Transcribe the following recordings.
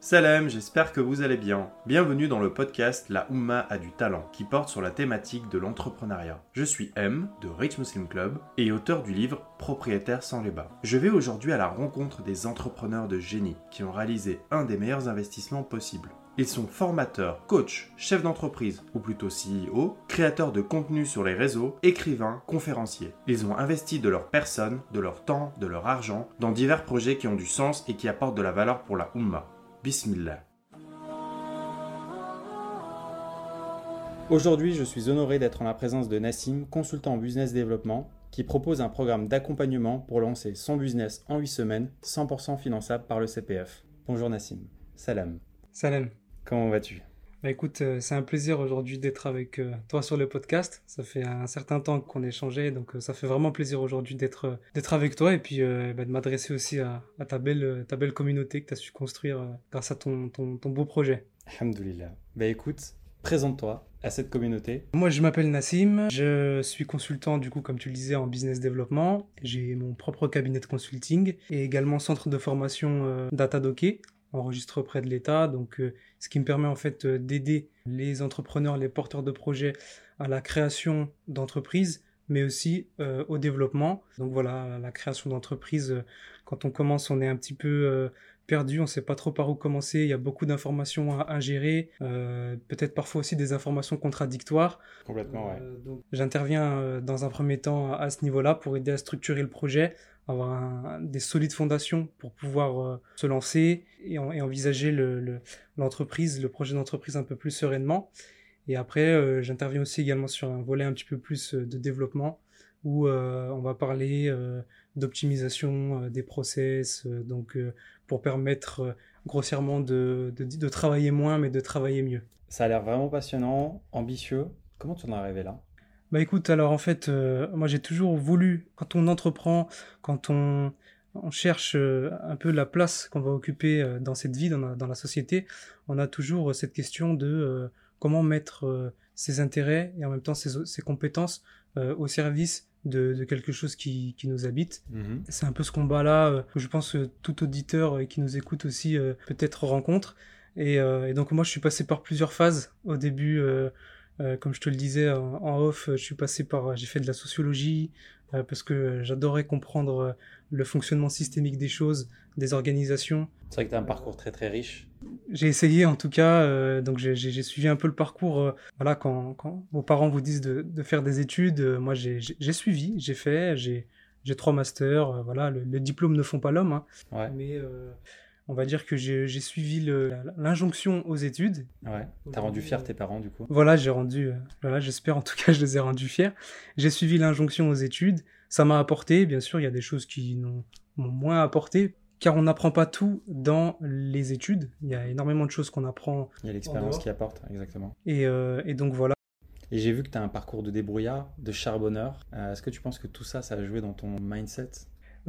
Salam, j'espère que vous allez bien. Bienvenue dans le podcast La Oumma a du talent, qui porte sur la thématique de l'entrepreneuriat. Je suis M, de Rich Muslim Club, et auteur du livre Propriétaire sans les bas. Je vais aujourd'hui à la rencontre des entrepreneurs de génie qui ont réalisé un des meilleurs investissements possibles. Ils sont formateurs, coachs, chefs d'entreprise, ou plutôt CEO, créateurs de contenu sur les réseaux, écrivains, conférenciers. Ils ont investi de leur personne, de leur temps, de leur argent dans divers projets qui ont du sens et qui apportent de la valeur pour la Oumma. Bismillah. Aujourd'hui, je suis honoré d'être en la présence de Nassim, consultant en business développement, qui propose un programme d'accompagnement pour lancer son business en 8 semaines, 100% finançable par le CPF. Bonjour Nassim. Salam. Salam. Comment vas-tu? Bah écoute, euh, c'est un plaisir aujourd'hui d'être avec euh, toi sur le podcast. Ça fait un certain temps qu'on échangé, donc euh, ça fait vraiment plaisir aujourd'hui d'être d'être avec toi et puis bah, de m'adresser aussi à, ta belle ta belle communauté que tu as su construire grâce à ton, ton, ton beau projet. Alhamdoulilah. Bah écoute, présente-toi à cette communauté. Moi, je m'appelle Nassim, je suis consultant du coup, comme tu le disais, en business développement. J'ai mon propre cabinet de consulting et également centre de formation Datadoké enregistre auprès de l'État, donc euh, ce qui me permet en fait euh, d'aider les entrepreneurs, les porteurs de projets à la création d'entreprises, mais aussi euh, au développement. Donc voilà, la création d'entreprises, quand on commence, on est un petit peu perdu, on ne sait pas trop par où commencer, il y a beaucoup d'informations à ingérer, peut-être parfois aussi des informations contradictoires. Complètement, ouais. J'interviens dans un premier temps à ce niveau-là pour aider à structurer le projet, avoir des solides fondations pour pouvoir euh, se lancer et, envisager l'entreprise, le, projet d'entreprise un peu plus sereinement. Et après, euh, j'interviens aussi également sur un volet un petit peu plus euh, de développement où on va parler d'optimisation des process, donc pour permettre grossièrement de, travailler moins mais de travailler mieux. Ça a l'air vraiment passionnant, ambitieux. Comment tu en es arrivé là? Bah écoute, alors en fait, euh, moi j'ai toujours voulu, quand on entreprend, quand on, on cherche euh, un peu la place qu'on va occuper euh, dans cette vie, dans la, dans la, société, on a toujours cette question de comment mettre ses intérêts et en même temps ses, ses compétences au service de, de, quelque chose qui, qui nous habite. Mm-hmm. C'est un peu ce combat-là que je pense que tout auditeur qui nous écoute aussi peut-être rencontre. Et, et, donc moi je suis passé par plusieurs phases. Au début euh, comme je te le disais en, off, je suis passé par, j'ai fait de la sociologie euh, parce que j'adorais comprendre euh, le fonctionnement systémique des choses, des organisations. C'est vrai que tu as un parcours très très riche. J'ai essayé en tout cas, donc j'ai suivi un peu le parcours. voilà, quand, quand, vos parents vous disent de, de faire des études, moi j'ai suivi, j'ai fait, j'ai trois masters. voilà, le, les diplômes ne font pas l'homme, hein, ouais. mais on va dire que j'ai suivi l'injonction aux études. Ouais. T'as rendu fier tes parents du coup? Voilà, j'ai rendu. Euh, voilà, j'espère en tout cas, je les ai rendus fiers. J'ai suivi l'injonction aux études. Ça m'a apporté, bien sûr, il y a des choses qui m'ont moins apporté, car on n'apprend pas tout dans les études. Il y a énormément de choses qu'on apprend. Il y a l'expérience qui apporte, exactement. Et, euh, et donc voilà. Et j'ai vu que tu as un parcours de débrouillard, de charbonneur. Euh, est-ce que tu penses que tout ça, ça a joué dans ton mindset?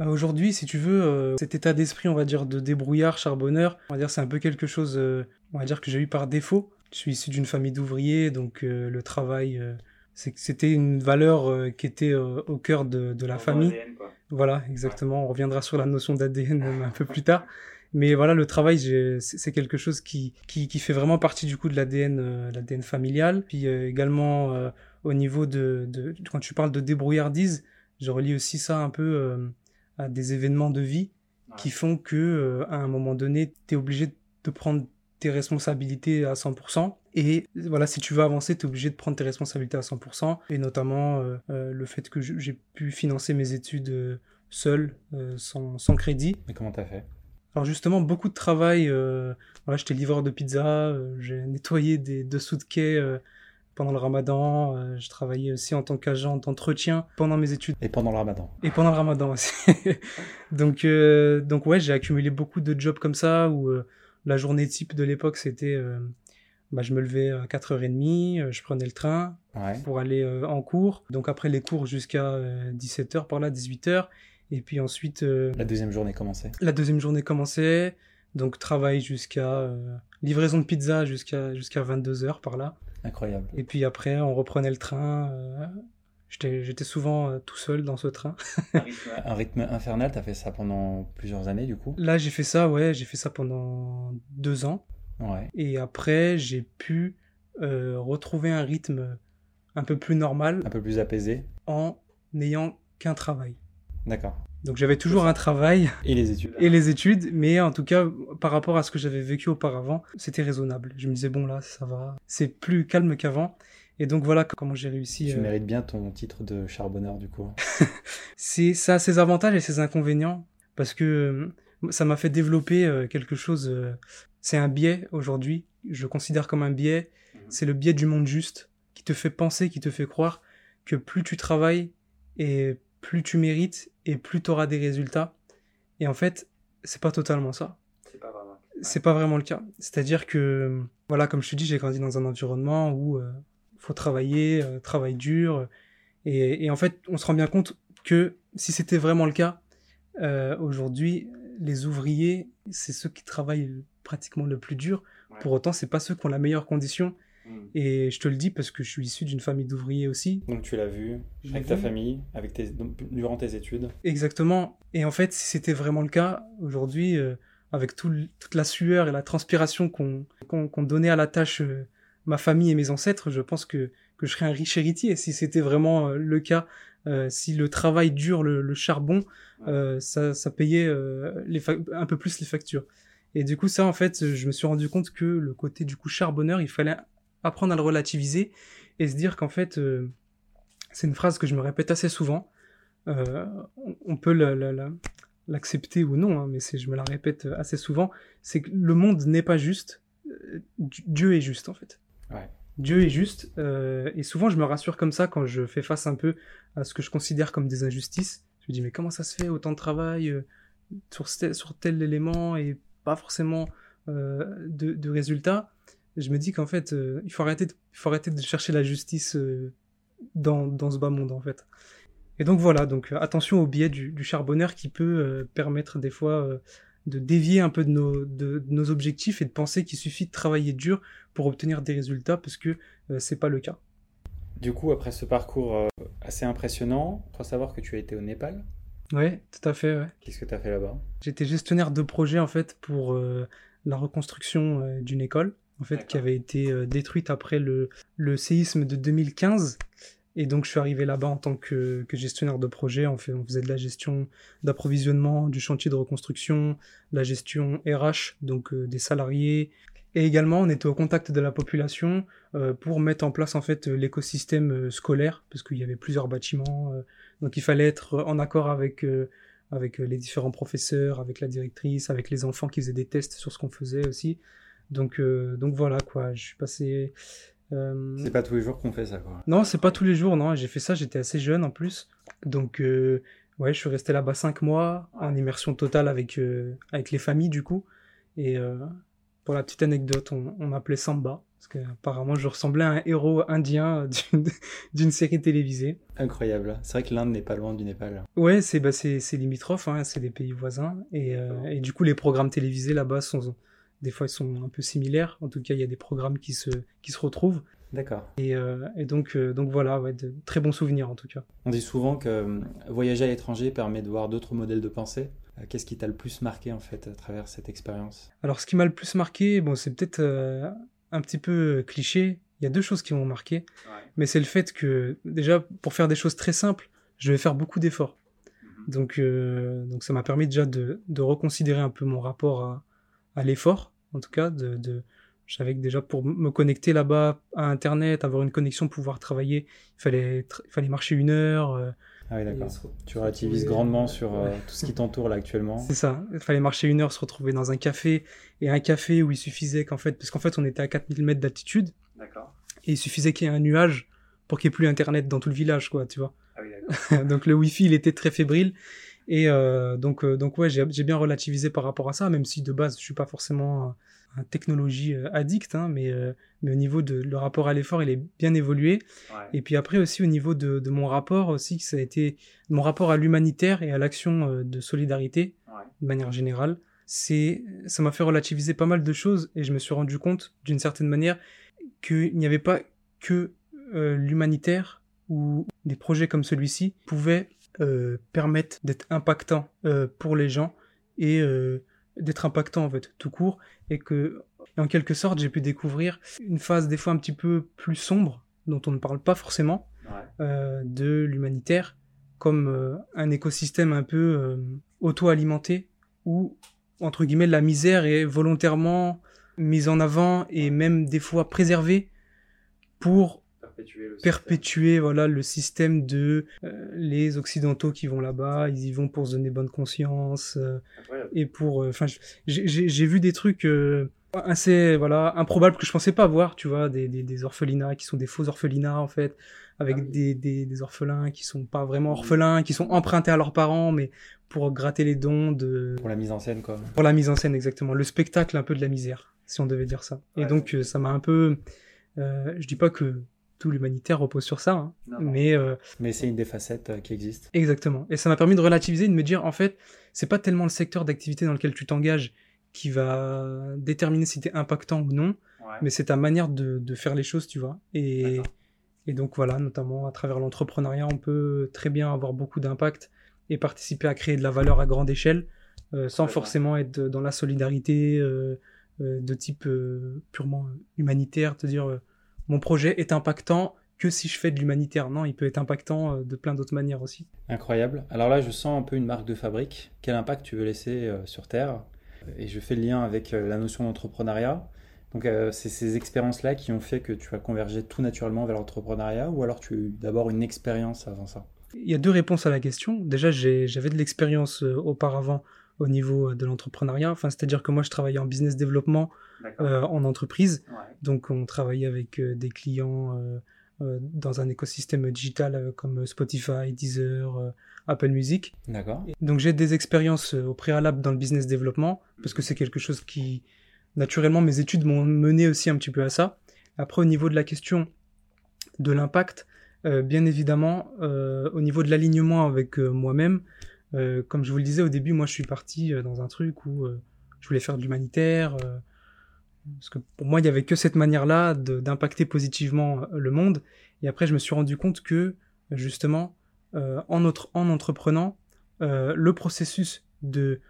Aujourd'hui, si tu veux, euh, cet état d'esprit, on va dire, de débrouillard, charbonneur, on va dire, c'est un peu quelque chose, euh, on va dire, que j'ai eu par défaut. Je suis issu d'une famille d'ouvriers, donc euh, le travail, c'était une valeur qui était au cœur de, de la famille. Voilà, exactement. On reviendra sur la notion d'ADN un peu plus tard. Mais voilà, le travail, c'est quelque chose qui, qui, qui, fait vraiment partie du coup de l'ADN l'ADN familial. Puis également au niveau de, de, quand tu parles de débrouillardise, je relis aussi ça un peu à des événements de vie qui font que euh, à un moment donné, tu es obligé de prendre tes responsabilités à 100%. Et voilà, si tu veux avancer, tu es obligé de prendre tes responsabilités à 100%. Et notamment euh, euh, le fait que j'ai pu financer mes études seul, sans, sans, crédit. Mais comment tu as fait? Alors justement, beaucoup de travail. voilà, j'étais livreur de pizza, j'ai nettoyé des dessous de quai pendant le ramadan. Euh, je travaillais aussi en tant qu'agent d'entretien pendant mes études. Et pendant le ramadan. Et pendant le ramadan aussi. donc, euh, donc ouais, j'ai accumulé beaucoup de jobs comme ça où euh, la journée type de l'époque, c'était... bah, je me levais à 4h30, je prenais le train pour aller en cours. Donc après les cours jusqu'à 17h par là, 18h. Et puis ensuite... la deuxième journée commençait. La deuxième journée commençait. Donc travail jusqu'à... livraison de pizza jusqu'à jusqu'à 22h par là. Incroyable. Et puis après, on reprenait le train euh, J'étais j'étais souvent euh, tout seul dans ce train. un, rythme, un rythme infernal, t'as fait ça pendant plusieurs années du coup? Là, j'ai fait ça, ouais, j'ai fait ça pendant deux ans. Ouais. Et après, j'ai pu euh, retrouver un rythme un peu plus normal. Un peu plus apaisé. En n'ayant qu'un travail. D'accord. Donc j'avais toujours un travail. Et les études. Et les études, mais en tout cas, par rapport à ce que j'avais vécu auparavant, c'était raisonnable. Je me disais, bon là, ça va. C'est plus calme qu'avant. Et donc voilà comment j'ai réussi. Tu euh... mérites bien ton titre de charbonneur du coup. c'est ça a ses avantages et ses inconvénients parce que euh, ça m'a fait développer euh, quelque chose. Euh, c'est un biais aujourd'hui. Je considère comme un biais. Mhm. C'est le biais du monde juste qui te fait penser, qui te fait croire que plus tu travailles et plus tu mérites et plus tu auras des résultats. Et en fait, c'est pas totalement ça. C'est pas vraiment. Pas vraiment le cas. C'est-à-dire que, voilà, comme je te dis, j'ai grandi dans un environnement où euh, faut travailler, euh, travail dur. Et, et, en fait, on se rend bien compte que si c'était vraiment le cas, euh, aujourd'hui, les ouvriers, c'est ceux qui travaillent pratiquement le plus dur. Ouais. Pour autant, c'est pas ceux qui ont la meilleure condition. Mmh. Et je te le dis parce que je suis issu d'une famille d'ouvriers aussi. Donc tu l'as vu avec ta famille, avec tes, durant tes études. Exactement. Et en fait, si c'était vraiment le cas, aujourd'hui, euh, avec tout, toute la sueur et la transpiration qu'on qu qu donnait à la tâche euh, ma famille et mes ancêtres, je pense que, que je serais un riche héritier si c'était vraiment euh, le cas. si le travail dur, le, le charbon, ça, ça payait les un peu plus les factures. Et du coup, ça, en fait, je me suis rendu compte que le côté du coup charbonneur, il fallait apprendre à le relativiser et se dire qu'en fait, euh, c'est une phrase que je me répète assez souvent. Euh, on peut l'accepter ou non, hein, mais je me la répète assez souvent. C'est que le monde n'est pas juste, euh, Dieu est juste en fait. Ouais. Dieu est juste, euh, et souvent je me rassure comme ça quand je fais face un peu à ce que je considère comme des injustices. Je me dis mais comment ça se fait autant de travail euh, sur, sur tel élément et pas forcément euh, de, de résultats je me dis qu'en fait, euh, il, faut arrêter de, il faut arrêter de chercher la justice euh, dans, dans ce bas monde, en fait. Et donc voilà, donc euh, attention au biais du, du charbonneur qui peut permettre des fois de dévier un peu de nos, de, de nos objectifs et de penser qu'il suffit de travailler dur pour obtenir des résultats, parce que c'est pas le cas. Du coup, après ce parcours assez impressionnant, il faut savoir que tu as été au Népal. Ouais, tout à fait. Ouais. Qu'est-ce que tu as fait là-bas? J'étais gestionnaire de projet en fait pour la reconstruction d'une école en fait, qui avait été euh, détruite après le, le séisme de 2015. Et donc, je suis arrivé là-bas en tant que, que, gestionnaire de projet. On, fait, on faisait de la gestion d'approvisionnement, du chantier de reconstruction, la gestion RH, donc euh, des salariés. Et également, on était au contact de la population euh, pour mettre en place en fait l'écosystème scolaire, parce qu'il y avait plusieurs bâtiments. Euh, donc, il fallait être en accord avec avec les différents professeurs, avec la directrice, avec les enfants qui faisaient des tests sur ce qu'on faisait aussi. Donc, euh, donc voilà quoi, je suis passé. Euh... C'est pas tous les jours qu'on fait ça quoi. Non, c'est pas tous les jours, non. J'ai fait ça, j'étais assez jeune en plus. Donc, euh, ouais, je suis resté là-bas cinq mois en immersion totale avec, avec les familles du coup. Et pour la petite anecdote, on, on m'appelait Samba. Parce qu'apparemment, je ressemblais à un héros indien d'une série télévisée. Incroyable. C'est vrai que l'Inde n'est pas loin du Népal. Ouais, c'est bah, limitrophe, hein, c'est des pays voisins. Et, euh, et, du coup, les programmes télévisés là-bas sont, des fois ils sont un peu similaires. En tout cas, il y a des programmes qui se, qui se retrouvent. D'accord. Et, euh, et, donc, euh, donc voilà, ouais, de très bons souvenirs en tout cas. On dit souvent que euh, voyager à l'étranger permet de voir d'autres modèles de pensée. Qu'est-ce qui t'a le plus marqué en fait à travers cette expérience? Alors, ce qui m'a le plus marqué, bon, c'est peut-être euh, un petit peu cliché. Il y a deux choses qui m'ont marqué, ouais. mais c'est le fait que déjà pour faire des choses très simples, je vais faire beaucoup d'efforts. Mm -hmm. Donc, euh, donc ça m'a permis déjà de, de reconsidérer un peu mon rapport à, à l'effort, en tout cas, de, de je savais que déjà pour me connecter là-bas à Internet, avoir une connexion, pouvoir travailler, il fallait, il fallait marcher une heure. Euh, ah oui, d'accord. Tu relativises grandement sur euh, tout ce qui t'entoure là actuellement. C'est ça. Il fallait marcher une heure, se retrouver dans un café. Et un café où il suffisait qu'en fait, parce qu'en fait, on était à 4000 mètres d'altitude. D'accord. Et il suffisait qu'il y ait un nuage pour qu'il n'y ait plus Internet dans tout le village, quoi, tu vois. Ah oui, d'accord. donc le Wi-Fi, il était très fébrile. Et euh, donc, euh, donc ouais, j'ai bien relativisé par rapport à ça, même si de base, je suis pas forcément un technologie euh, addict, hein, mais, euh, mais au niveau de le rapport à l'effort, il est bien évolué. Ouais. Et puis après aussi au niveau de, de, mon rapport aussi, ça a été mon rapport à l'humanitaire et à l'action de solidarité ouais. de manière générale. C'est, ça m'a fait relativiser pas mal de choses et je me suis rendu compte d'une certaine manière qu'il n'y avait pas que l'humanitaire où des projets comme celui-ci pouvaient euh, permettre d'être impactants euh, pour les gens et euh, d'être impactants en fait tout court. Et que en quelque sorte j'ai pu découvrir une phase des fois un petit peu plus sombre dont on ne parle pas forcément de l'humanitaire comme un écosystème un peu auto-alimenté où entre guillemets la misère est volontairement mise en avant et même des fois préservée pour Perpétuer le perpétuer voilà le système de euh, les occidentaux qui vont là-bas ils y vont pour se donner bonne conscience euh, système. Et pour enfin j'ai vu des trucs euh, assez voilà improbables que je pensais pas voir tu vois des, des, des orphelinats qui sont des faux orphelinats en fait avec Ah oui. des, des, des orphelins qui sont pas vraiment orphelins qui sont empruntés à leurs parents mais pour gratter les dons de Pour la mise en scène, quoi. pour la mise en scène exactement le spectacle un peu de la misère si on devait dire ça et donc euh, ça m'a un peu euh, je dis pas que tout l'humanitaire repose sur ça hein, Non, non. mais euh, Mais c'est une des facettes euh, qui existe. Exactement. Et ça m'a permis de relativiser, de me dire, en fait, c'est pas tellement le secteur d'activité dans lequel tu t'engages qui va déterminer si t'es impactant ou non, Ouais. mais c'est ta manière de, de faire les choses, tu vois. Et, et donc voilà, notamment à travers l'entrepreneuriat, on peut très bien avoir beaucoup d'impact et participer à créer de la valeur à grande échelle, euh, sans forcément être dans la solidarité euh, euh, de type euh, purement humanitaire, te dire euh, mon projet est impactant que si je fais de l'humanitaire. Non, il peut être impactant euh, de plein d'autres manières aussi. Incroyable. Alors là, je sens un peu une marque de fabrique. Quel impact tu veux laisser euh, sur Terre? Et je fais le lien avec euh, la notion d'entrepreneuriat. Donc, euh, c'est ces expériences-là qui ont fait que tu as convergé tout naturellement vers l'entrepreneuriat ou alors tu as eu d'abord une expérience avant ça? Il y a deux réponses à la question. Déjà, j'avais de l'expérience euh, auparavant au niveau euh, de l'entrepreneuriat. Enfin, c'est-à-dire que moi, je travaillais en business développement euh, en entreprise. Ouais. Donc, on travaillait avec euh, des clients euh, euh, dans un écosystème digital euh, comme Spotify, Deezer, euh, Apple Music. D'accord. Donc, j'ai des expériences euh, au préalable dans le business développement parce que c'est quelque chose qui, naturellement, mes études m'ont mené aussi un petit peu à ça. Après, au niveau de la question de l'impact, euh, bien évidemment, euh, au niveau de l'alignement avec euh, moi-même, euh, comme je vous le disais au début, moi je suis parti euh, dans un truc où euh, je voulais faire de l'humanitaire, parce que pour moi il y avait que cette manière-là d'impacter positivement le monde. Et après je me suis rendu compte que justement, en, en entreprenant, le processus de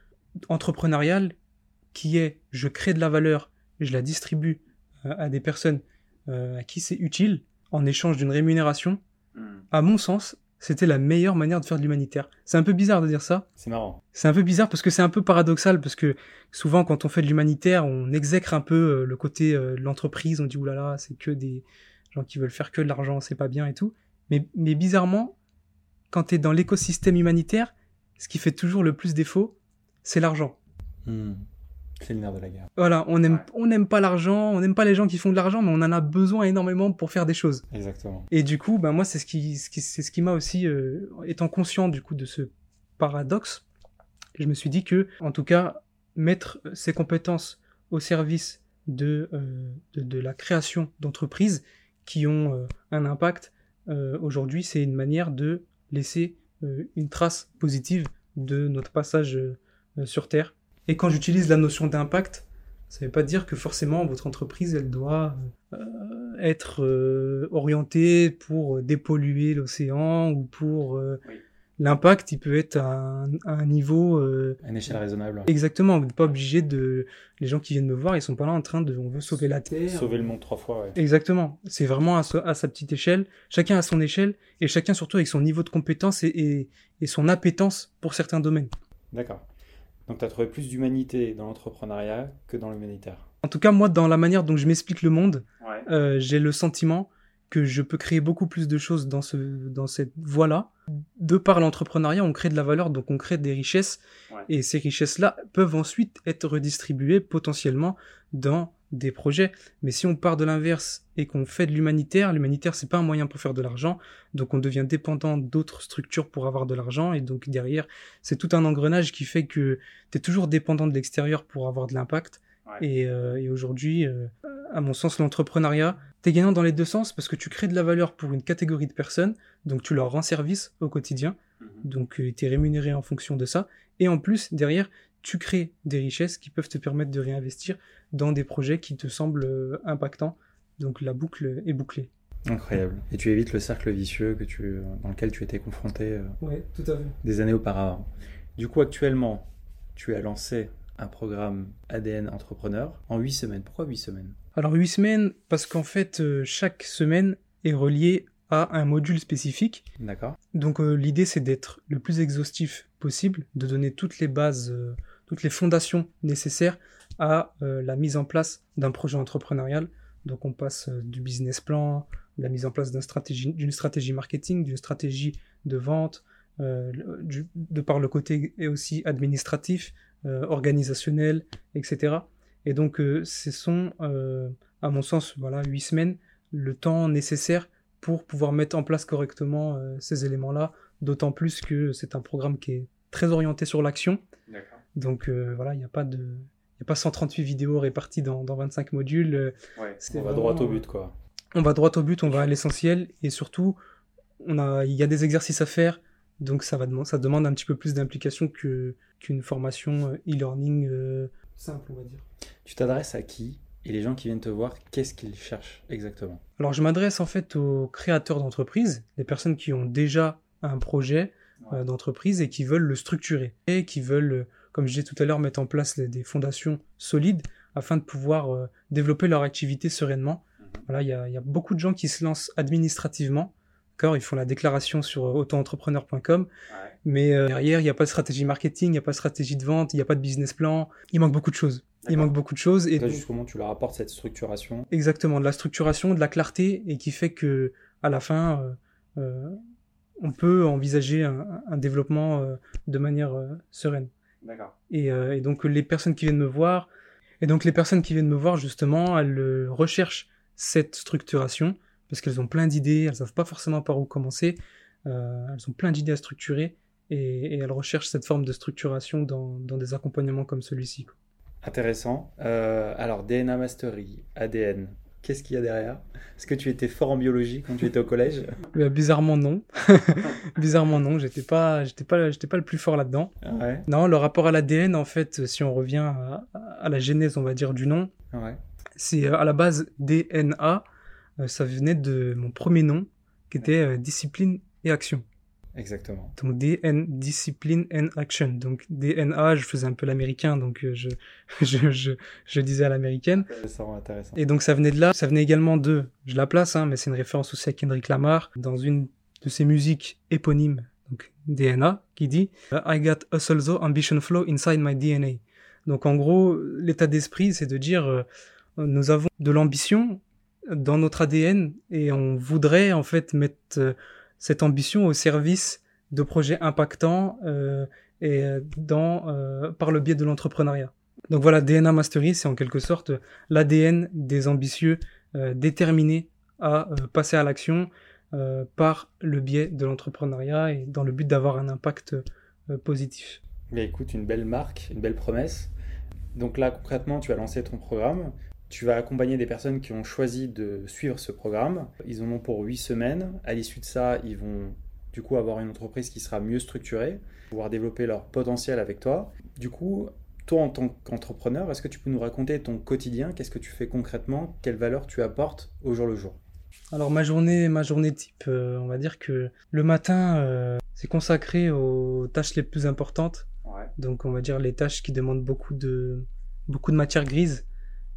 entrepreneurial qui est je crée de la valeur, je la distribue à des personnes à qui c'est utile en échange d'une rémunération, Hmm. à mon sens, c'était la meilleure manière de faire de l'humanitaire. C'est un peu bizarre de dire ça. C'est marrant. C'est un peu bizarre parce que c'est un peu paradoxal parce que souvent quand on fait de l'humanitaire, on exècre un peu euh, le côté euh, de l'entreprise, on dit oulala, c'est que des gens qui veulent faire que de l'argent, c'est pas bien et tout. Mais, mais bizarrement, quand tu es dans l'écosystème humanitaire, ce qui fait toujours le plus défaut, c'est l'argent. Hmm. C'est le nerf de la guerre. Voilà, on n'aime Ouais. on n'aime pas l'argent, on n'aime pas les gens qui font de l'argent, mais on en a besoin énormément pour faire des choses. Exactement. Et du coup, ben moi, c'est ce qui, ce qui, c'est ce qui m'a aussi, euh, étant conscient du coup de ce paradoxe, je me suis dit que, en tout cas, mettre ses compétences au service de, euh, de, de la création d'entreprises qui ont euh, un impact aujourd'hui, c'est une manière de laisser une trace positive de notre passage sur Terre. Et quand j'utilise la notion d'impact, ça ne veut pas dire que forcément votre entreprise, elle doit euh, être euh, orientée pour dépolluer l'océan ou pour... euh, Oui. L'impact, il peut être à un, à un niveau... À une échelle raisonnable. Exactement, vous n'êtes pas obligé de... Les gens qui viennent me voir, ils sont pas là en train de... On veut sauver la Terre. Sauver le monde trois fois, ouais. Exactement. C'est vraiment à, sa- à sa petite échelle. Chacun à son échelle et chacun surtout avec son niveau de compétence et, et, et son appétence pour certains domaines. D'accord. Donc tu as trouvé plus d'humanité dans l'entrepreneuriat que dans l'humanitaire. En tout cas, moi, dans la manière dont je m'explique le monde, Ouais. euh, j'ai le sentiment que je peux créer beaucoup plus de choses dans, ce, dans cette voie-là. De par l'entrepreneuriat, on crée de la valeur, donc on crée des richesses. Ouais. Et ces richesses-là peuvent ensuite être redistribuées potentiellement dans des projets. Mais si on part de l'inverse et qu'on fait de l'humanitaire, l'humanitaire, c'est pas un moyen pour faire de l'argent. Donc on devient dépendant d'autres structures pour avoir de l'argent. Et donc derrière, c'est tout un engrenage qui fait que tu es toujours dépendant de l'extérieur pour avoir de l'impact. Ouais. Et, euh, et aujourd'hui, euh, à mon sens, l'entrepreneuriat, t'es gagnant dans les deux sens parce que tu crées de la valeur pour une catégorie de personnes, donc tu leur rends service au quotidien, Mhm. donc tu es rémunéré en fonction de ça. Et en plus, derrière, tu crées des richesses qui peuvent te permettre de réinvestir dans des projets qui te semblent euh, impactants. Donc la boucle est bouclée. Incroyable. Et tu évites le cercle vicieux que tu, dans lequel tu étais confronté euh, tout à fait. des années auparavant. Du coup, actuellement, tu as lancé un programme ADN entrepreneur en 8 semaines. Pourquoi 8 semaines? Alors 8 semaines, parce qu'en fait, euh, chaque semaine est reliée à un module spécifique. D'accord Donc euh, l'idée c'est d'être le plus exhaustif possible, de donner toutes les bases, toutes les fondations nécessaires à euh, la mise en place d'un projet entrepreneurial. Donc on passe euh, du business plan, la mise en place d'une stratégie, marketing, d'une stratégie de vente, euh, de par le côté et aussi administratif, organisationnel, etc. Et donc ce sont, à mon sens, voilà, huit semaines, le temps nécessaire pour pouvoir mettre en place correctement ces éléments-là, d'autant plus que c'est un programme qui est très orienté sur l'action. D'accord. Donc euh, voilà, il n'y a pas de il y a pas 138 vidéos réparties dans, dans 25 modules. euh, Ouais, C'est on va vraiment, droit au euh, but, quoi. On va droit au but, on va à l'essentiel et surtout on a il y a des exercices à faire. Donc ça va ça demande un petit peu plus d'implication que qu'une formation euh, e-learning euh, simple, on va dire. Tu t'adresses à qui Et les gens qui viennent te voir, qu'est-ce qu'ils cherchent exactement? Alors je m'adresse en fait aux créateurs d'entreprises, les personnes qui ont déjà un projet euh, d'entreprise et qui veulent le structurer et qui veulent, euh, comme je disais tout à l'heure, mettre en place les- des fondations solides afin de pouvoir euh, développer leur activité sereinement. Mhm. Voilà, il y a, il y a beaucoup de gens qui se lancent administrativement. D'accord, ils font la déclaration sur euh, autoentrepreneur.com, mais euh, derrière, il n'y a pas de stratégie marketing, il n'y a pas de stratégie de vente, il n'y a pas de business plan. Il manque beaucoup de choses. Il manque beaucoup de choses. Et juste comment tu leur apportes cette structuration Exactement, de la structuration, de la clarté, et qui fait que à la fin, euh, on peut envisager un, un développement de manière sereine. D'accord. Et, euh, et donc les personnes qui viennent me voir, et donc les personnes qui viennent me voir justement, elles euh, recherchent cette structuration parce qu'elles ont plein d'idées, elles savent pas forcément par où commencer, euh, elles ont plein d'idées à structurer et, et elles recherchent cette forme de structuration dans, dans des accompagnements comme celui-ci. Intéressant. Euh, alors, DNA Mastery, ADN, qu'est-ce qu'il y a derrière? Est-ce que tu étais fort en biologie quand tu étais au collège? Euh, bizarrement non, bizarrement non, j'étais pas, j'étais pas, j'étais pas le plus fort là-dedans. Ouais? Non, le rapport à l'ADN, en fait, si on revient à, à la genèse, on va dire du nom, Ouais. c'est euh, à la base DNA, euh, ça venait de mon premier nom, qui était euh, discipline et action. Exactement. Donc DN, discipline and action. Donc DNA, je faisais un peu l'américain, donc euh, je, je, je, je disais à l'américaine. Intéressant, intéressant. Et donc ça venait de là, ça venait également de, je la place, hein, mais c'est une référence aussi à Kendrick Lamar, dans une de ses musiques éponymes, donc DNA, qui dit I got hustle though ambition flow inside my DNA. Donc en gros, l'état d'esprit, c'est de dire euh, nous avons de l'ambition dans notre ADN et on voudrait en fait mettre euh, cette ambition au service de projets impactants euh, et euh, euh, par le biais de l'entrepreneuriat. Donc voilà, DNA Mastery, c'est en quelque sorte l'ADN des ambitieux déterminés à passer à l'action par le biais de l'entrepreneuriat et dans le but d'avoir un impact positif. Mais écoute, une belle marque, une belle promesse. Donc là, concrètement, tu as lancé ton programme. Tu vas accompagner des personnes qui ont choisi de suivre ce programme. Ils en ont pour 8 semaines. À l'issue de ça, ils vont du coup avoir une entreprise qui sera mieux structurée, pouvoir développer leur potentiel avec toi. Du coup, toi en tant qu'entrepreneur, est-ce que tu peux nous raconter ton quotidien? Qu'est-ce que tu fais concrètement? Quelle valeur tu apportes au jour le jour? Alors ma journée, ma journée type, euh, on va dire que le matin, euh, c'est consacré aux tâches les plus importantes. Ouais. Donc on va dire les tâches qui demandent beaucoup de beaucoup de matière grise.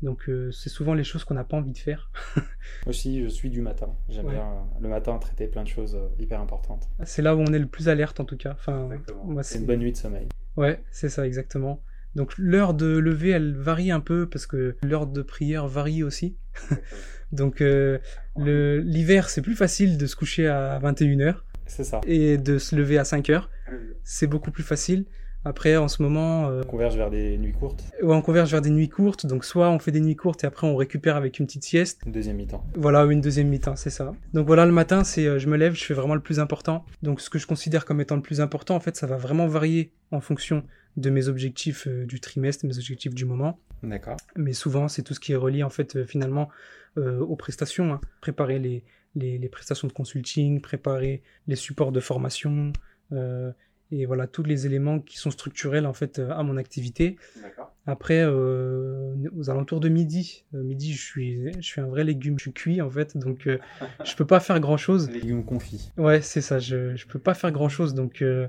Donc euh, c'est souvent les choses qu'on n'a pas envie de faire. Moi aussi, je suis du matin. J'aime Ouais. bien euh, le matin traiter plein de choses euh, hyper importantes. C'est là où on est le plus alerte en tout cas. Enfin, moi, C'est une bonne nuit de sommeil. Ouais, c'est ça exactement. Donc l'heure de lever, elle varie un peu parce que l'heure de prière varie aussi. Donc euh, l'hiver, c'est plus facile de se coucher à 21h C'est ça. et de se lever à 5h. C'est beaucoup plus facile. Après, en ce moment, euh, On converge vers des nuits courtes. ouais, on converge vers des nuits courtes. Donc soit on fait des nuits courtes et après on récupère avec une petite sieste. Une deuxième mi-temps. Voilà, une deuxième mi-temps, c'est ça. Donc voilà, le matin, c'est euh, je me lève, je fais vraiment le plus important. Donc ce que je considère comme étant le plus important, en fait, ça va vraiment varier en fonction de mes objectifs euh, du trimestre, mes objectifs du moment. D'accord. Mais souvent, c'est tout ce qui est relié, en fait, finalement, aux prestations. hein. Préparer les, les, les prestations de consulting, préparer les supports de formation, euh, et voilà tous les éléments qui sont structurels en fait à mon activité. Après, euh, aux alentours de midi, euh, midi, je suis, je suis un vrai légume, je suis cuit en fait, donc euh, je peux pas faire grand chose. Légumes confits. Ouais, c'est ça, je, je peux pas faire grand chose, donc euh,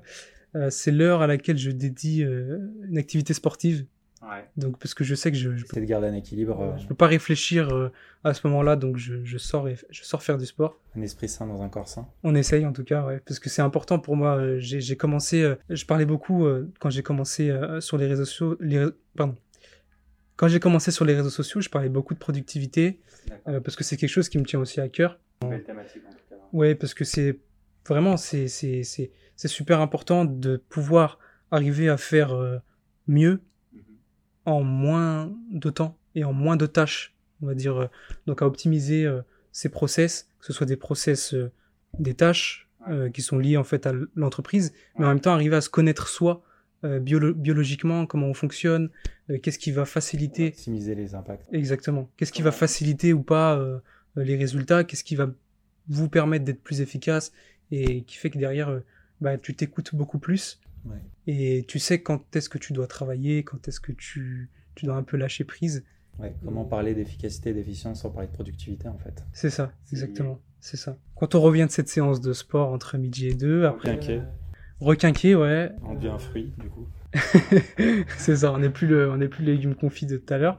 euh, c'est l'heure à laquelle je dédie euh, une activité sportive, Ouais. donc parce que je sais que je, je, C'est de garder un équilibre, euh, je peux pas réfléchir euh, à ce moment-là, donc je, je sors et je sors faire du sport. un esprit sain dans un corps sain. On essaye en tout cas, ouais, parce que c'est important pour moi. euh, J'ai commencé, euh, je parlais beaucoup euh, quand j'ai commencé euh, sur les réseaux sociaux. Les, pardon. Quand j'ai commencé sur les réseaux sociaux, je parlais beaucoup de productivité euh, parce que c'est quelque chose qui me tient aussi à cœur. Belle thématique en tout cas. Ouais, parce que c'est vraiment c'est c'est c'est c'est super important de pouvoir arriver à faire euh, mieux. En moins de temps et en moins de tâches, on va dire. euh, donc à optimiser euh, ces process, que ce soit des process, euh, des tâches euh, qui sont liées en fait à l'entreprise, mais en même temps arriver à se connaître soi euh, biolo- biologiquement, comment on fonctionne, euh, qu'est-ce qui va faciliter Optimiser les impacts. exactement, qu'est-ce qui va faciliter ou pas euh, les résultats, qu'est-ce qui va vous permettre d'être plus efficace et qui fait que derrière euh, bah, tu t'écoutes beaucoup plus Ouais. et tu sais quand est-ce que tu dois travailler, quand est-ce que tu, tu dois un peu lâcher prise? Ouais, Comment parler d'efficacité et d'efficience sans parler de productivité en fait C'est ça, exactement. C'est ça. Quand on revient de cette séance de sport entre midi et deux, après. Requinqué. Requinqué, ouais. On devient un fruit du coup. c'est ça, on n'est plus le, on n'est plus légumes confits de tout à l'heure.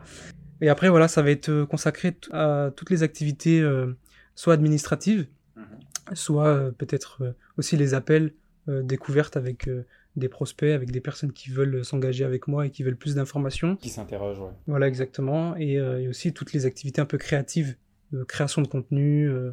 Et après, voilà, ça va être euh, consacré à toutes les activités, euh, soit administratives, Mhm. soit euh, peut-être euh, aussi les appels découvertes avec des prospects, avec des personnes qui veulent s'engager avec moi et qui veulent plus d'informations. Qui s'interroge, ouais. Voilà, exactement. Et, euh, et aussi toutes les activités un peu créatives, de création de contenu euh,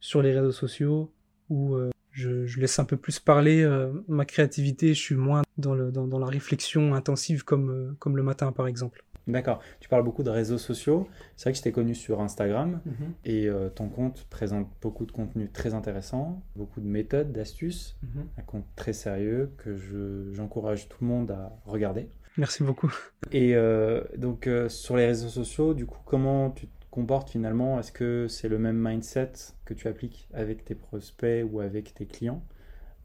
sur les réseaux sociaux, où euh, je, je laisse un peu plus parler euh, ma créativité. Je suis moins dans, le, dans, dans la réflexion intensive comme, euh, comme le matin, par exemple. D'accord. Tu parles beaucoup de réseaux sociaux. C'est vrai que je t'ai connu sur Instagram et euh, ton compte présente beaucoup de contenu très intéressant, beaucoup de méthodes, d'astuces, un compte très sérieux que je- j'encourage tout le monde à regarder. Merci beaucoup. Et euh, donc euh, sur les réseaux sociaux, du coup, comment tu te comportes finalement? Est-ce que c'est le même mindset que tu appliques avec tes prospects ou avec tes clients?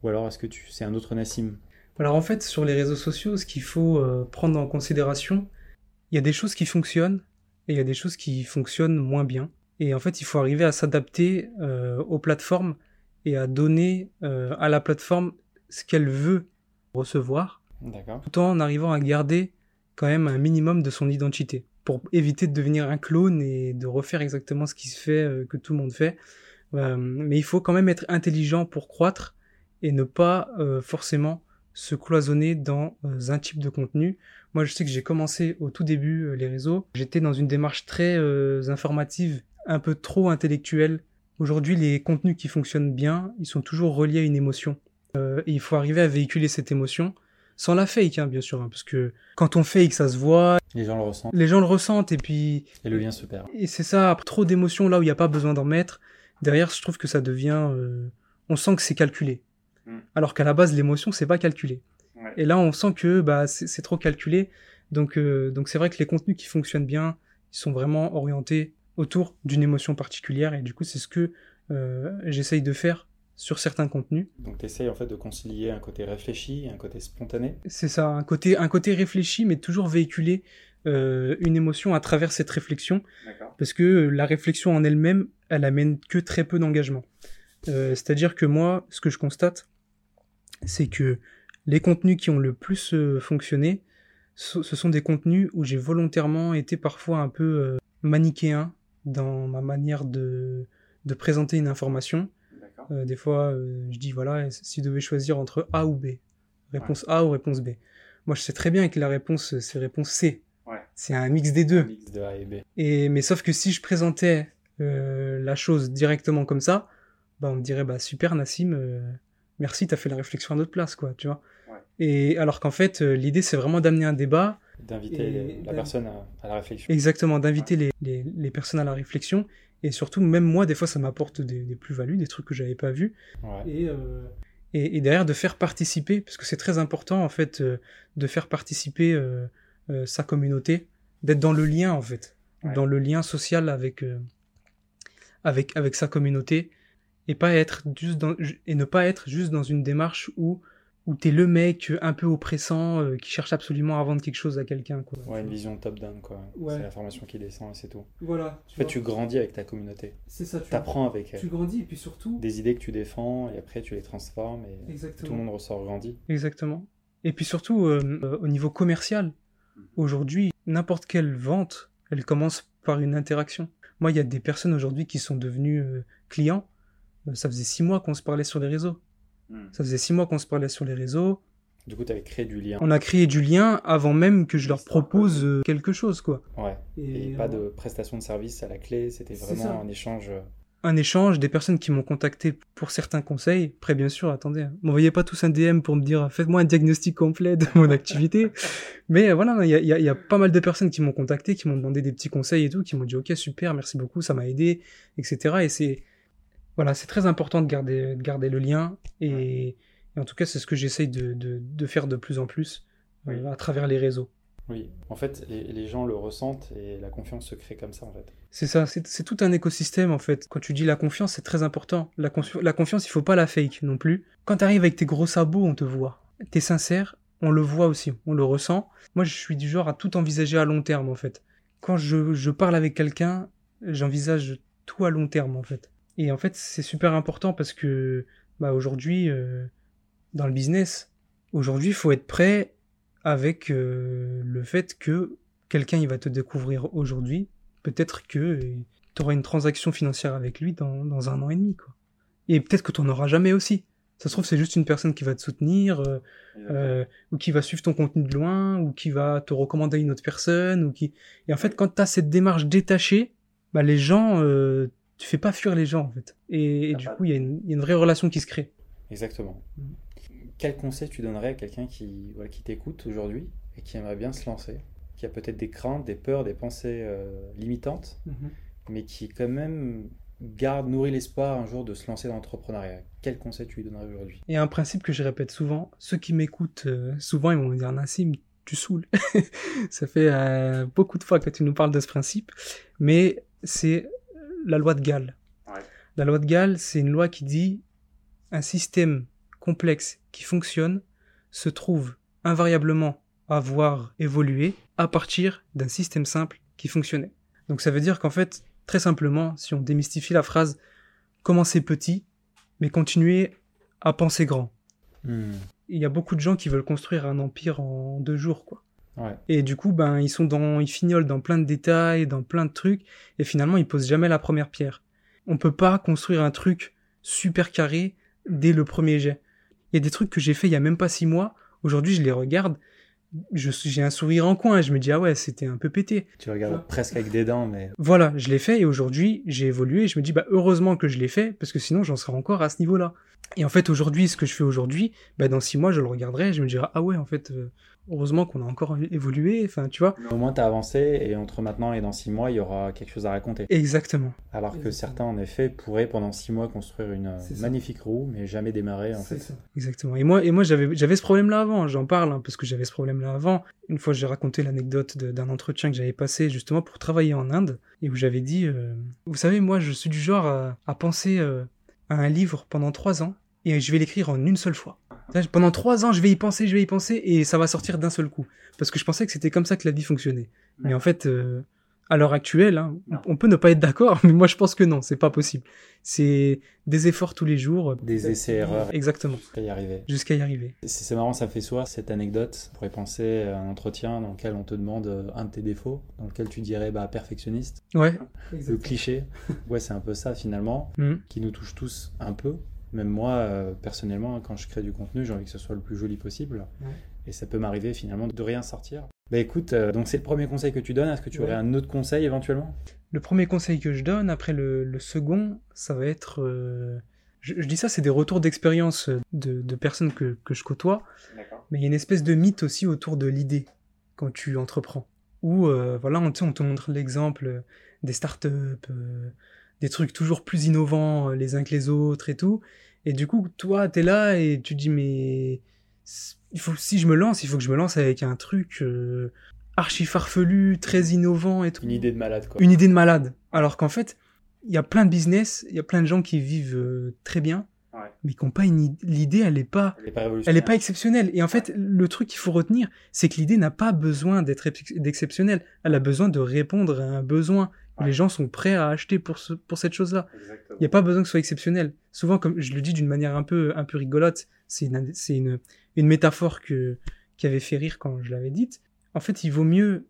Ou alors est-ce que tu c'est un autre Nassim? Alors en fait, sur les réseaux sociaux, ce qu'il faut prendre en considération, il y a des choses qui fonctionnent et il y a des choses qui fonctionnent moins bien. Et en fait, il faut arriver à s'adapter euh, aux plateformes et à donner euh, à la plateforme ce qu'elle veut recevoir, tout en arrivant à garder quand même un minimum de son identité, pour éviter de devenir un clone et de refaire exactement ce qui se fait, euh, que tout le monde fait. Mais il faut quand même être intelligent pour croître et ne pas forcément se cloisonner dans euh, un type de contenu. Moi, je sais que j'ai commencé au tout début euh, les réseaux. J'étais dans une démarche très euh, informative, un peu trop intellectuelle. Aujourd'hui, les contenus qui fonctionnent bien, ils sont toujours reliés à une émotion. Euh, et il faut arriver à véhiculer cette émotion sans la fake, hein, bien sûr, hein, parce que quand on fake, ça se voit, Les gens le ressentent les gens le ressentent, et puis et le lien se perd. et c'est ça, trop d'émotions là où il n'y a pas besoin d'en mettre. Derrière, je trouve que ça devient. euh, on sent que c'est calculé. Mm. Alors qu'à la base, l'émotion, c'est pas calculé. Ouais. Et là, on sent que bah, c'est trop calculé. Donc, euh, donc c'est vrai que les contenus qui fonctionnent bien, ils sont vraiment orientés autour d'une émotion particulière. Et du coup, c'est ce que euh, j'essaye de faire sur certains contenus. Donc tu essayes en fait de concilier un côté réfléchi et un côté spontané. C'est ça, un côté, un côté réfléchi, mais toujours véhiculer euh, une émotion à travers cette réflexion. Parce que la réflexion en elle-même, elle amène que très peu d'engagement. Euh, C'est-à-dire que moi, ce que je constate, c'est que les contenus qui ont le plus euh, fonctionné, ce sont des contenus où j'ai volontairement été parfois un peu euh, manichéen dans ma manière de, de présenter une information. Euh, des fois, je dis voilà, si je devais choisir entre A ou B, réponse A ou réponse B. Moi, je sais très bien que la réponse, c'est réponse C. Ouais. C'est un mix des deux. Un mix de A et B. Et mais sauf que si je présentais la chose directement comme ça, bah on me dirait bah super Nassim, merci t'as fait la réflexion à notre place quoi, tu vois. Ouais. Et alors qu'en fait euh, l'idée c'est vraiment d'amener un débat, D'inviter la personne à, à la réflexion. exactement d'inviter les, les, les personnes à la réflexion et surtout même moi des fois ça m'apporte des, des plus-values, des trucs que j'avais pas vus Ouais. et, euh, et, et derrière de faire participer, parce que c'est très important en fait euh, de faire participer euh, sa communauté, d'être dans le lien en fait, dans le lien social avec, avec, avec sa communauté, et, pas être juste dans, et ne pas être juste dans une démarche où où t'es le mec un peu oppressant euh, qui cherche absolument à vendre quelque chose à quelqu'un. Quoi. Ouais, une vision top-down, quoi. Ouais. C'est l'information qui descend et c'est tout. Voilà. En fait, tu grandis avec ta communauté. C'est ça, tu, T'apprends avec elle. tu grandis et puis surtout. Des idées que tu défends et après tu les transformes et tout le monde ressort grandi. Exactement. Et puis surtout, euh, euh, au niveau commercial, aujourd'hui, n'importe quelle vente, elle commence par une interaction. Moi, il y a des personnes aujourd'hui qui sont devenues euh, clients. Euh, ça faisait six mois qu'on se parlait sur les réseaux. Ça faisait six mois qu'on se parlait sur les réseaux. Du coup, tu avais créé du lien. On a créé du lien avant même que je leur propose euh, quelque chose, quoi. Ouais. Et, Et, pas euh, de prestation de service à la clé, c'était vraiment un échange. euh, un échange, des personnes qui m'ont contacté pour certains conseils. Après, bien sûr, attendez, hein, m'envoyez pas tous un DM pour me dire faites-moi un diagnostic complet de mon activité. Mais euh, voilà, il y a, y a pas mal de personnes qui m'ont contacté, qui m'ont demandé des petits conseils et tout, qui m'ont dit ok super, merci beaucoup, ça m'a aidé, etc. Et c'est voilà, c'est très important de garder, de garder le lien et, et en tout cas c'est ce que j'essaye de, de, de faire de plus en plus euh, à travers les réseaux. Oui, en fait, les, les gens le ressentent et la confiance se crée comme ça, en fait. C'est ça, c'est tout un écosystème en fait. Quand tu dis la confiance, c'est très important. La confiance, il faut pas la fake non plus. Quand tu arrives avec tes gros sabots, on te voit. T'es sincère, on le voit aussi, on le ressent. Moi, je suis du genre à tout envisager à long terme en fait. Quand je, je parle avec quelqu'un, j'envisage tout à long terme en fait. Et en fait, c'est super important parce que bah, aujourd'hui, euh, dans le business, aujourd'hui, il faut être prêt avec euh, le fait que quelqu'un il va te découvrir aujourd'hui, peut-être que tu auras une transaction financière avec lui dans, dans un an et demi. Quoi. Et peut-être que tu n'en auras jamais aussi. Ça se trouve, c'est juste une personne qui va te soutenir, euh, ou qui va suivre ton contenu de loin, ou qui va te recommander à une autre personne, ou qui... Et en fait, quand tu as cette démarche détachée, bah, les gens, euh, tu fais pas fuir les gens, en fait. Et, et T'as du pas- coup, il y, a une- il y a une vraie relation qui se crée. Exactement. Mhm. Quel conseil tu donnerais à quelqu'un qui, voilà, qui t'écoute aujourd'hui et qui aimerait bien se lancer, qui a peut-être des craintes, des peurs, des pensées euh, limitantes, mais qui quand même garde, nourrit l'espoir un jour de se lancer dans l'entrepreneuriat? Quel conseil tu lui donnerais aujourd'hui? Il y a un principe que je répète souvent. Ceux qui m'écoutent euh, souvent, ils vont me dire Nassim, tu saoules. Ça fait euh, beaucoup de fois que tu nous parles de ce principe, mais c'est la loi de Galles. Ouais. La loi de Galles, c'est une loi qui dit un système complexe qui fonctionne se trouve invariablement à voir évoluer à partir d'un système simple qui fonctionnait. Donc ça veut dire qu'en fait, très simplement, si on démystifie la phrase, commencez petit, mais continuez à penser grand. Hmm. Il y a beaucoup de gens qui veulent construire un empire en deux jours, quoi. Ouais. Et du coup, ben, ils sont dans, ils fignolent dans plein de détails, dans plein de trucs, et finalement, ils posent jamais la première pierre. On peut pas construire un truc super carré dès le premier jet. Il y a des trucs que j'ai fait il y a même pas six mois. Aujourd'hui, je les regarde, je suis- j'ai un sourire en coin, et je me dis ah ouais, c'était un peu pété. Tu regardes presque avec des dents, mais Voilà, je l'ai fait et aujourd'hui j'ai évolué et je me dis bah heureusement que je l'ai fait parce que sinon j'en serais encore à ce niveau-là. Et en fait aujourd'hui, ce que je fais aujourd'hui, bah dans six mois je le regarderai et je me dirai ah ouais en fait euh, heureusement qu'on a encore évolué. Enfin tu vois. au moins tu as avancé et entre maintenant et dans six mois, il y aura quelque chose à raconter. Exactement. Alors que Exactement. certains, en effet, pourraient pendant six mois construire une euh, ça. magnifique roue, mais jamais démarrer, en fait. Exactement. Et moi et moi j'avais j'avais ce problème-là avant. J'en parle hein, parce que j'avais ce problème-là avant. Une fois j'ai raconté l'anecdote d'un entretien que j'avais passé justement pour travailler en Inde et où j'avais dit euh, vous savez moi je suis du genre à, à penser euh, à un livre pendant trois ans et je vais l'écrire en une seule fois. Pendant trois ans, je vais y penser, je vais y penser, et ça va sortir d'un seul coup. Parce que je pensais que c'était comme ça que la vie fonctionnait. Mais en fait, euh, à l'heure actuelle, hein, on peut ne pas être d'accord, mais moi je pense que non, c'est pas possible. C'est des efforts tous les jours. Des essais-erreurs. Exactement, Jusqu'à y arriver. jusqu'à y arriver. C'est marrant, ça me fait sourire cette anecdote. On pourrait penser à un entretien dans lequel on te demande euh, un de tes défauts, dans lequel tu dirais bah, perfectionniste. Ouais. Le cliché. Ouais, c'est un peu ça finalement, Mhm. qui nous touche tous un peu. Même moi, euh, personnellement, quand je crée du contenu, j'ai envie que ce soit le plus joli possible. Ouais. Et ça peut m'arriver finalement de rien sortir. Bah écoute, euh, donc c'est le premier conseil que tu donnes. Est-ce que tu Ouais. aurais un autre conseil éventuellement? Le premier conseil que je donne, après le, le second, ça va être... euh, Je, je dis ça, c'est des retours d'expérience de, de personnes que, que je côtoie, mais il y a une espèce de mythe aussi autour de l'idée quand tu entreprends. Où, euh, voilà, on, on te montre l'exemple des startups, euh, des trucs toujours plus innovants euh, les uns que les autres et tout. Et du coup, toi, t'es là et tu te dis, mais il faut, si je me lance, il faut que je me lance avec un truc euh, archi farfelu, très innovant et tout. Une idée de malade, quoi. Une idée de malade. Alors qu'en fait, il y a plein de business, il y a plein de gens qui vivent euh, très bien. Ouais. mais qui n'ont pas une id- l'idée, elle est pas, Elle est pas elle révolutionnaire. est pas exceptionnelle. Et en fait, le truc qu'il faut retenir, c'est que l'idée n'a pas besoin d'être ex- d'exceptionnelle. Elle a besoin de répondre à un besoin Ouais. les gens sont prêts à acheter pour ce, pour cette chose-là. Il n'y a pas besoin que ce soit exceptionnel. Souvent, comme je le dis d'une manière un peu, un peu rigolote, c'est une, une, une métaphore que, qui avait fait rire quand je l'avais dite. En fait, il vaut mieux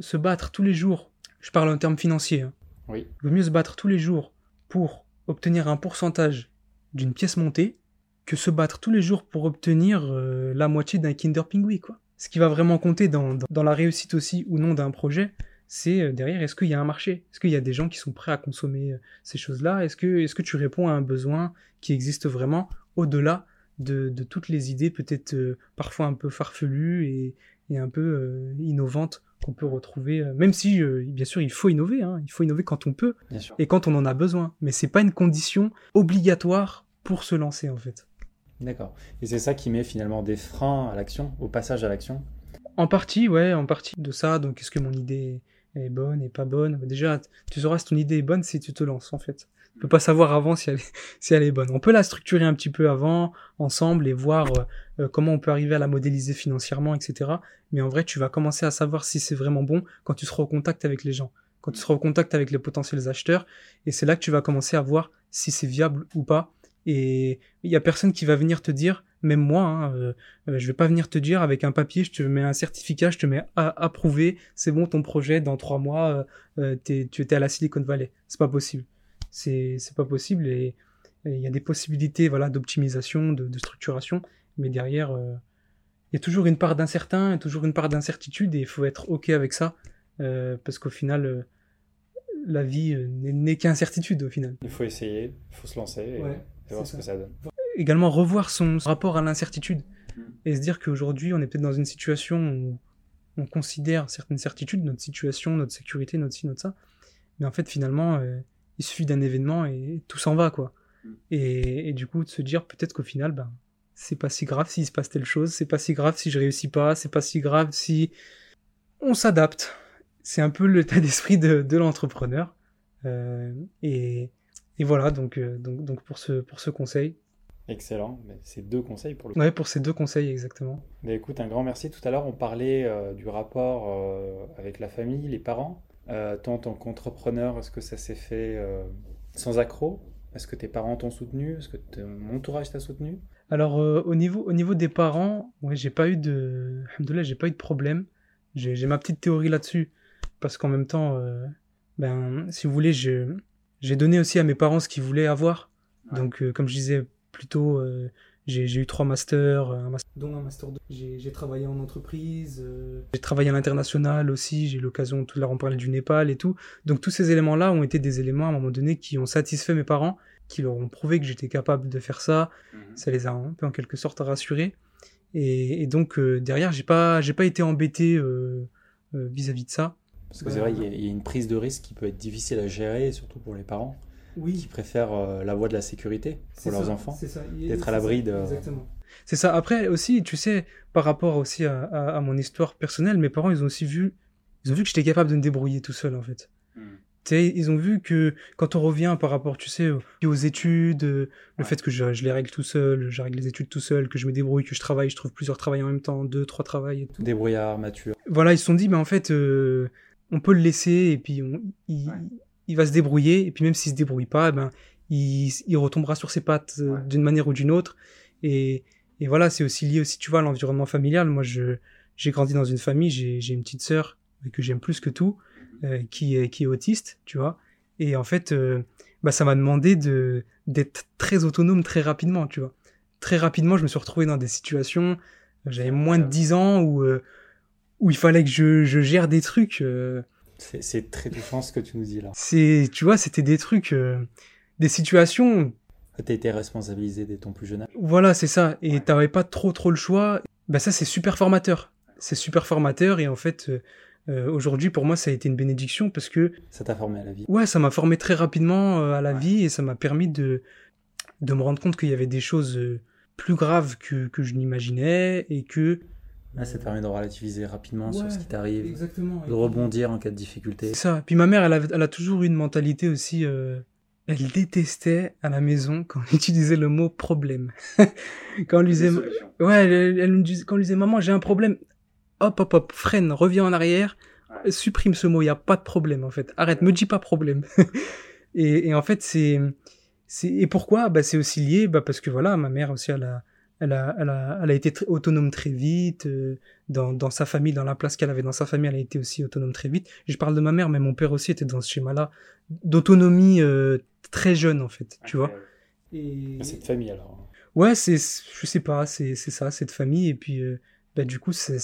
se battre tous les jours. Je parle en termes financiers. hein. Oui. Il vaut mieux se battre tous les jours pour obtenir un pourcentage d'une pièce montée que se battre tous les jours pour obtenir euh, la moitié d'un Kinder Pingui, quoi. Ce qui va vraiment compter dans, dans, dans la réussite aussi ou non d'un projet, c'est euh, derrière, est-ce qu'il y a un marché? Est-ce qu'il y a des gens qui sont prêts à consommer euh, ces choses-là? Est-ce que, est-ce que tu réponds à un besoin qui existe vraiment au-delà de, de toutes les idées peut-être euh, parfois un peu farfelues et, et un peu euh, innovantes qu'on peut retrouver, euh, même si bien sûr il faut innover, hein, il faut innover quand on peut Bien sûr. et quand on en a besoin, mais c'est pas une condition obligatoire pour se lancer en fait. D'accord. Et c'est ça qui met finalement des freins à l'action, au passage à l'action? En partie, ouais, en partie de ça. Donc, est-ce que mon idée est bonne et pas bonne Déjà, tu sauras si ton idée est bonne si tu te lances, en fait. On peut pas savoir avant si elle, est, si elle est bonne. On peut la structurer un petit peu avant, ensemble, et voir euh, comment on peut arriver à la modéliser financièrement, etc. Mais en vrai, tu vas commencer à savoir si c'est vraiment bon quand tu seras au contact avec les gens, quand tu seras au contact avec les potentiels acheteurs, et c'est là que tu vas commencer à voir si c'est viable ou pas. Et il y a personne qui va venir te dire, même moi, hein, euh, euh, je vais pas venir te dire avec un papier, je te mets un certificat, je te mets à approuvé, c'est bon ton projet, dans trois mois, euh, euh, t'es- tu étais à la Silicon Valley. C'est pas possible. C'est c'est pas possible et il y a des possibilités voilà d'optimisation, de, de structuration, mais derrière, euh, il y a toujours une part d'incertain, toujours une part d'incertitude et il faut être ok avec ça euh, parce qu'au final, euh, la vie n'est qu'incertitude au final. Il faut essayer, il faut se lancer et, Ouais, et voir ce que ça donne. Également revoir son rapport à l'incertitude Mm. et se dire qu'aujourd'hui on est peut-être dans une situation où on considère certaines certitudes, notre situation, notre sécurité, notre ci, notre ça, mais en fait finalement euh, il suffit d'un événement et tout s'en va quoi. Mm. Et, et du coup de se dire peut-être qu'au final ben c'est pas si grave s'il se passe telle chose, c'est pas si grave si je réussis pas, c'est pas si grave si on s'adapte. C'est un peu l'état d'esprit de, de l'entrepreneur. Euh, et, et voilà donc, euh, donc donc pour ce pour ce conseil Excellent. C'est deux conseils pour le coup. Ouais, pour ces deux conseils, exactement. Mais écoute, un grand merci. Tout à l'heure, on parlait euh, du rapport euh, avec la famille, les parents. Euh, toi, en tant qu'entrepreneur, est-ce que ça s'est fait euh, sans accroc Est-ce que tes parents t'ont soutenu? Est-ce que ton entourage t'a soutenu? Alors, au, niveau, au niveau des parents, ouais, j'ai pas eu de. J'ai pas eu de problème. J'ai ma petite théorie là-dessus. Parce qu'en même temps, ben, si vous voulez, j'ai donné aussi à mes parents ce qu'ils voulaient avoir. Ouais. Donc, comme je disais plus tôt, euh, j'ai eu trois masters, un master, dont un master 2. J'ai travaillé en entreprise, euh, j'ai travaillé à l'international aussi, j'ai eu l'occasion, tout à l'heure on parlait du Népal et tout. Donc tous ces éléments-là ont été des éléments à un moment donné qui ont satisfait mes parents, qui leur ont prouvé que j'étais capable de faire ça. Ça les a un peu en quelque sorte rassurés. Et, et donc euh, derrière, j'ai pas, pas été embêté euh, euh, vis-à-vis de ça. Parce que c'est vrai, il y, a- il y a une prise de risque qui peut être difficile à gérer, surtout pour les parents qui Oui, préfèrent euh, la voie de la sécurité pour leurs enfants. C'est ça. d'être à l'abri de- Exactement. C'est ça. Après aussi, tu sais, par rapport aussi à, à- à mon histoire personnelle, mes parents, ils ont aussi vu, ils ont vu que j'étais capable de me débrouiller tout seul en fait. Mm. Tu sais, ils ont vu que quand on revient par rapport, tu sais, aux, aux études, euh, le Ouais. fait que je, je les règle tout seul, je règle les études tout seul, que je me débrouille, que je travaille, je trouve plusieurs travails en même temps, deux, trois travails et tout. Débrouillard, mature. Voilà, ils se sont dit, mais en fait, euh, on peut le laisser et puis on- il, Ouais. Il va se débrouiller. Et puis même s'il se débrouille pas, eh ben, il, il retombera sur ses pattes euh, Ouais. d'une manière ou d'une autre. Et, et voilà, c'est aussi lié aussi, tu vois, à l'environnement familial. Moi, je j'ai grandi dans une famille, j'ai j'ai une petite sœur que j'aime plus que tout, euh, qui est qui est autiste, tu vois. Et en fait, euh, bah ça m'a demandé de d'être très autonome très rapidement, tu vois. Très rapidement, je me suis retrouvé dans des situations, j'avais moins de 10 ans où où il fallait que je, je gère des trucs. euh, C'est très touchant ce que tu nous dis là. c'est, tu vois, c'était des trucs, euh, des situations. Tu as été responsabilisé dès ton plus jeune âge. Voilà, c'est ça. Et Ouais. t'avais pas trop trop le choix. Bah ça, c'est super formateur. C'est super formateur. Et en fait, euh, euh, aujourd'hui, pour moi, ça a été une bénédiction parce que Ça t'a formé à la vie. ouais, ça m'a formé très rapidement euh, à la vie et ça m'a permis de de me rendre compte qu'il y avait des choses plus graves que que je n'imaginais et que Là, ça te permet de relativiser rapidement sur ce qui t'arrive, exactement de rebondir en cas de difficulté. C'est ça. Puis ma mère, elle a, elle a toujours eu une mentalité aussi euh, elle détestait à la maison quand on utilisait le mot problème. quand on lui disait, ouais, elle, elle, quand on lui disait maman j'ai un problème, hop hop hop, freine, reviens en arrière, ouais. supprime ce mot, il y a pas de problème en fait. Arrête, ouais. me dis pas problème. et, et, en fait c'est, c'est et pourquoi? Bah c'est aussi lié, bah parce que voilà, ma mère aussi elle a, elle a, elle a, elle a été autonome très vite euh, dans, dans sa famille, dans la place qu'elle avait dans sa famille, elle a été aussi autonome très vite. Je parle de ma mère, mais mon père aussi était dans ce schéma-là d'autonomie euh, très jeune en fait, tu vois. Et... Cette famille alors. Ouais, c'est, je sais pas, c'est, c'est ça, cette famille. Et puis, euh, bah, du coup, c'est,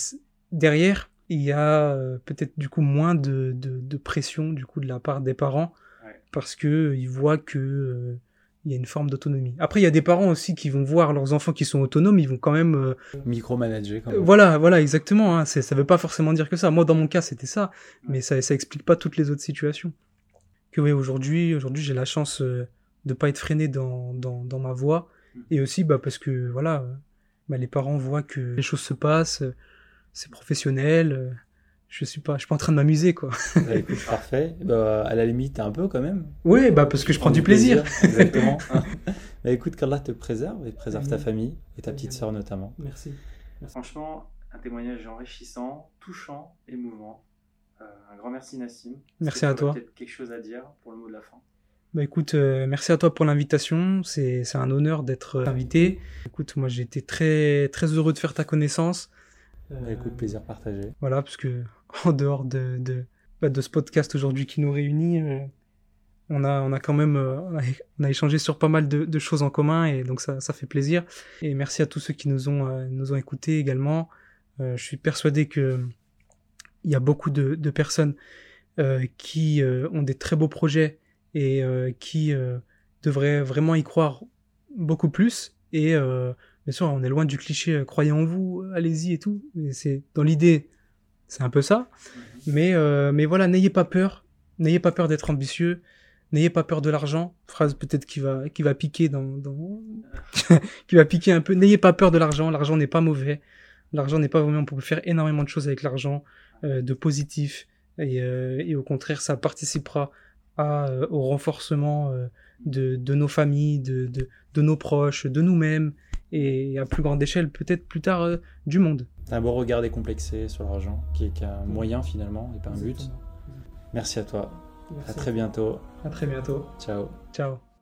derrière, il y a peut-être du coup moins de, de, de, pression du coup de la part des parents ouais. parce que ils voient que il y a une forme d'autonomie. Après, il y a des parents aussi qui vont voir leurs enfants qui sont autonomes, ils vont quand même euh, micromanager. Quand même. Voilà, voilà, exactement. Hein, ça veut pas forcément dire que ça. Moi, dans mon cas, c'était ça, mais ça, ça explique pas toutes les autres situations. Que oui, aujourd'hui, aujourd'hui, j'ai la chance euh, de pas être freiné dans, dans, dans ma voie, mmh. et aussi, bah, parce que voilà, bah, les parents voient que les choses se passent, c'est professionnel. Je suis pas, je suis pas en train de m'amuser quoi. Bah, écoute, parfait. Bah, à la limite, un peu quand même. Oui, bah parce que je prends du plaisir. plaisir. Exactement. bah écoute, qu'Allah te préserve et préserve ta famille et ta petite sœur notamment. Merci. Merci. Franchement, un témoignage enrichissant, touchant, émouvant. Euh, un grand merci Nassim. Merci à toi. Peut-être quelque chose à dire pour le mot de la fin? Bah écoute, euh, merci à toi pour l'invitation. C'est c'est un honneur d'être invité. Écoute, moi j'ai été très très heureux de faire ta connaissance. Bah, écoute, plaisir partagé. Voilà, parce que en dehors de, de, bah, de ce podcast aujourd'hui qui nous réunit, euh, on, a, on a quand même euh, on a échangé sur pas mal de, choses en commun et donc ça, ça fait plaisir. Et merci à tous ceux qui nous ont, euh, nous ont écoutés également. je suis persuadé que il y a beaucoup de, de personnes qui ont des très beaux projets et qui devraient vraiment y croire beaucoup plus. Et bien sûr, on est loin du cliché croyez en vous, allez-y et tout. Mais c'est dans l'idée, c'est un peu ça. Mais, euh, mais voilà, n'ayez pas peur. N'ayez pas peur d'être ambitieux. N'ayez pas peur de l'argent. Phrase peut-être qui va, qui va piquer dans, qui va piquer un peu. N'ayez pas peur de l'argent. L'argent n'est pas mauvais. L'argent n'est pas mauvais. On peut faire énormément de choses avec l'argent, euh, de positif. Et, euh, et, au contraire, ça participera au renforcement de, de nos familles, de nos proches, de nous-mêmes. Et à plus grande échelle, peut-être plus tard, euh, du monde. un beau regard décomplexé sur l'argent, qui est qu'un moyen finalement, et pas un but. Merci à toi. Merci. À très bientôt. À très bientôt. Ciao. Ciao.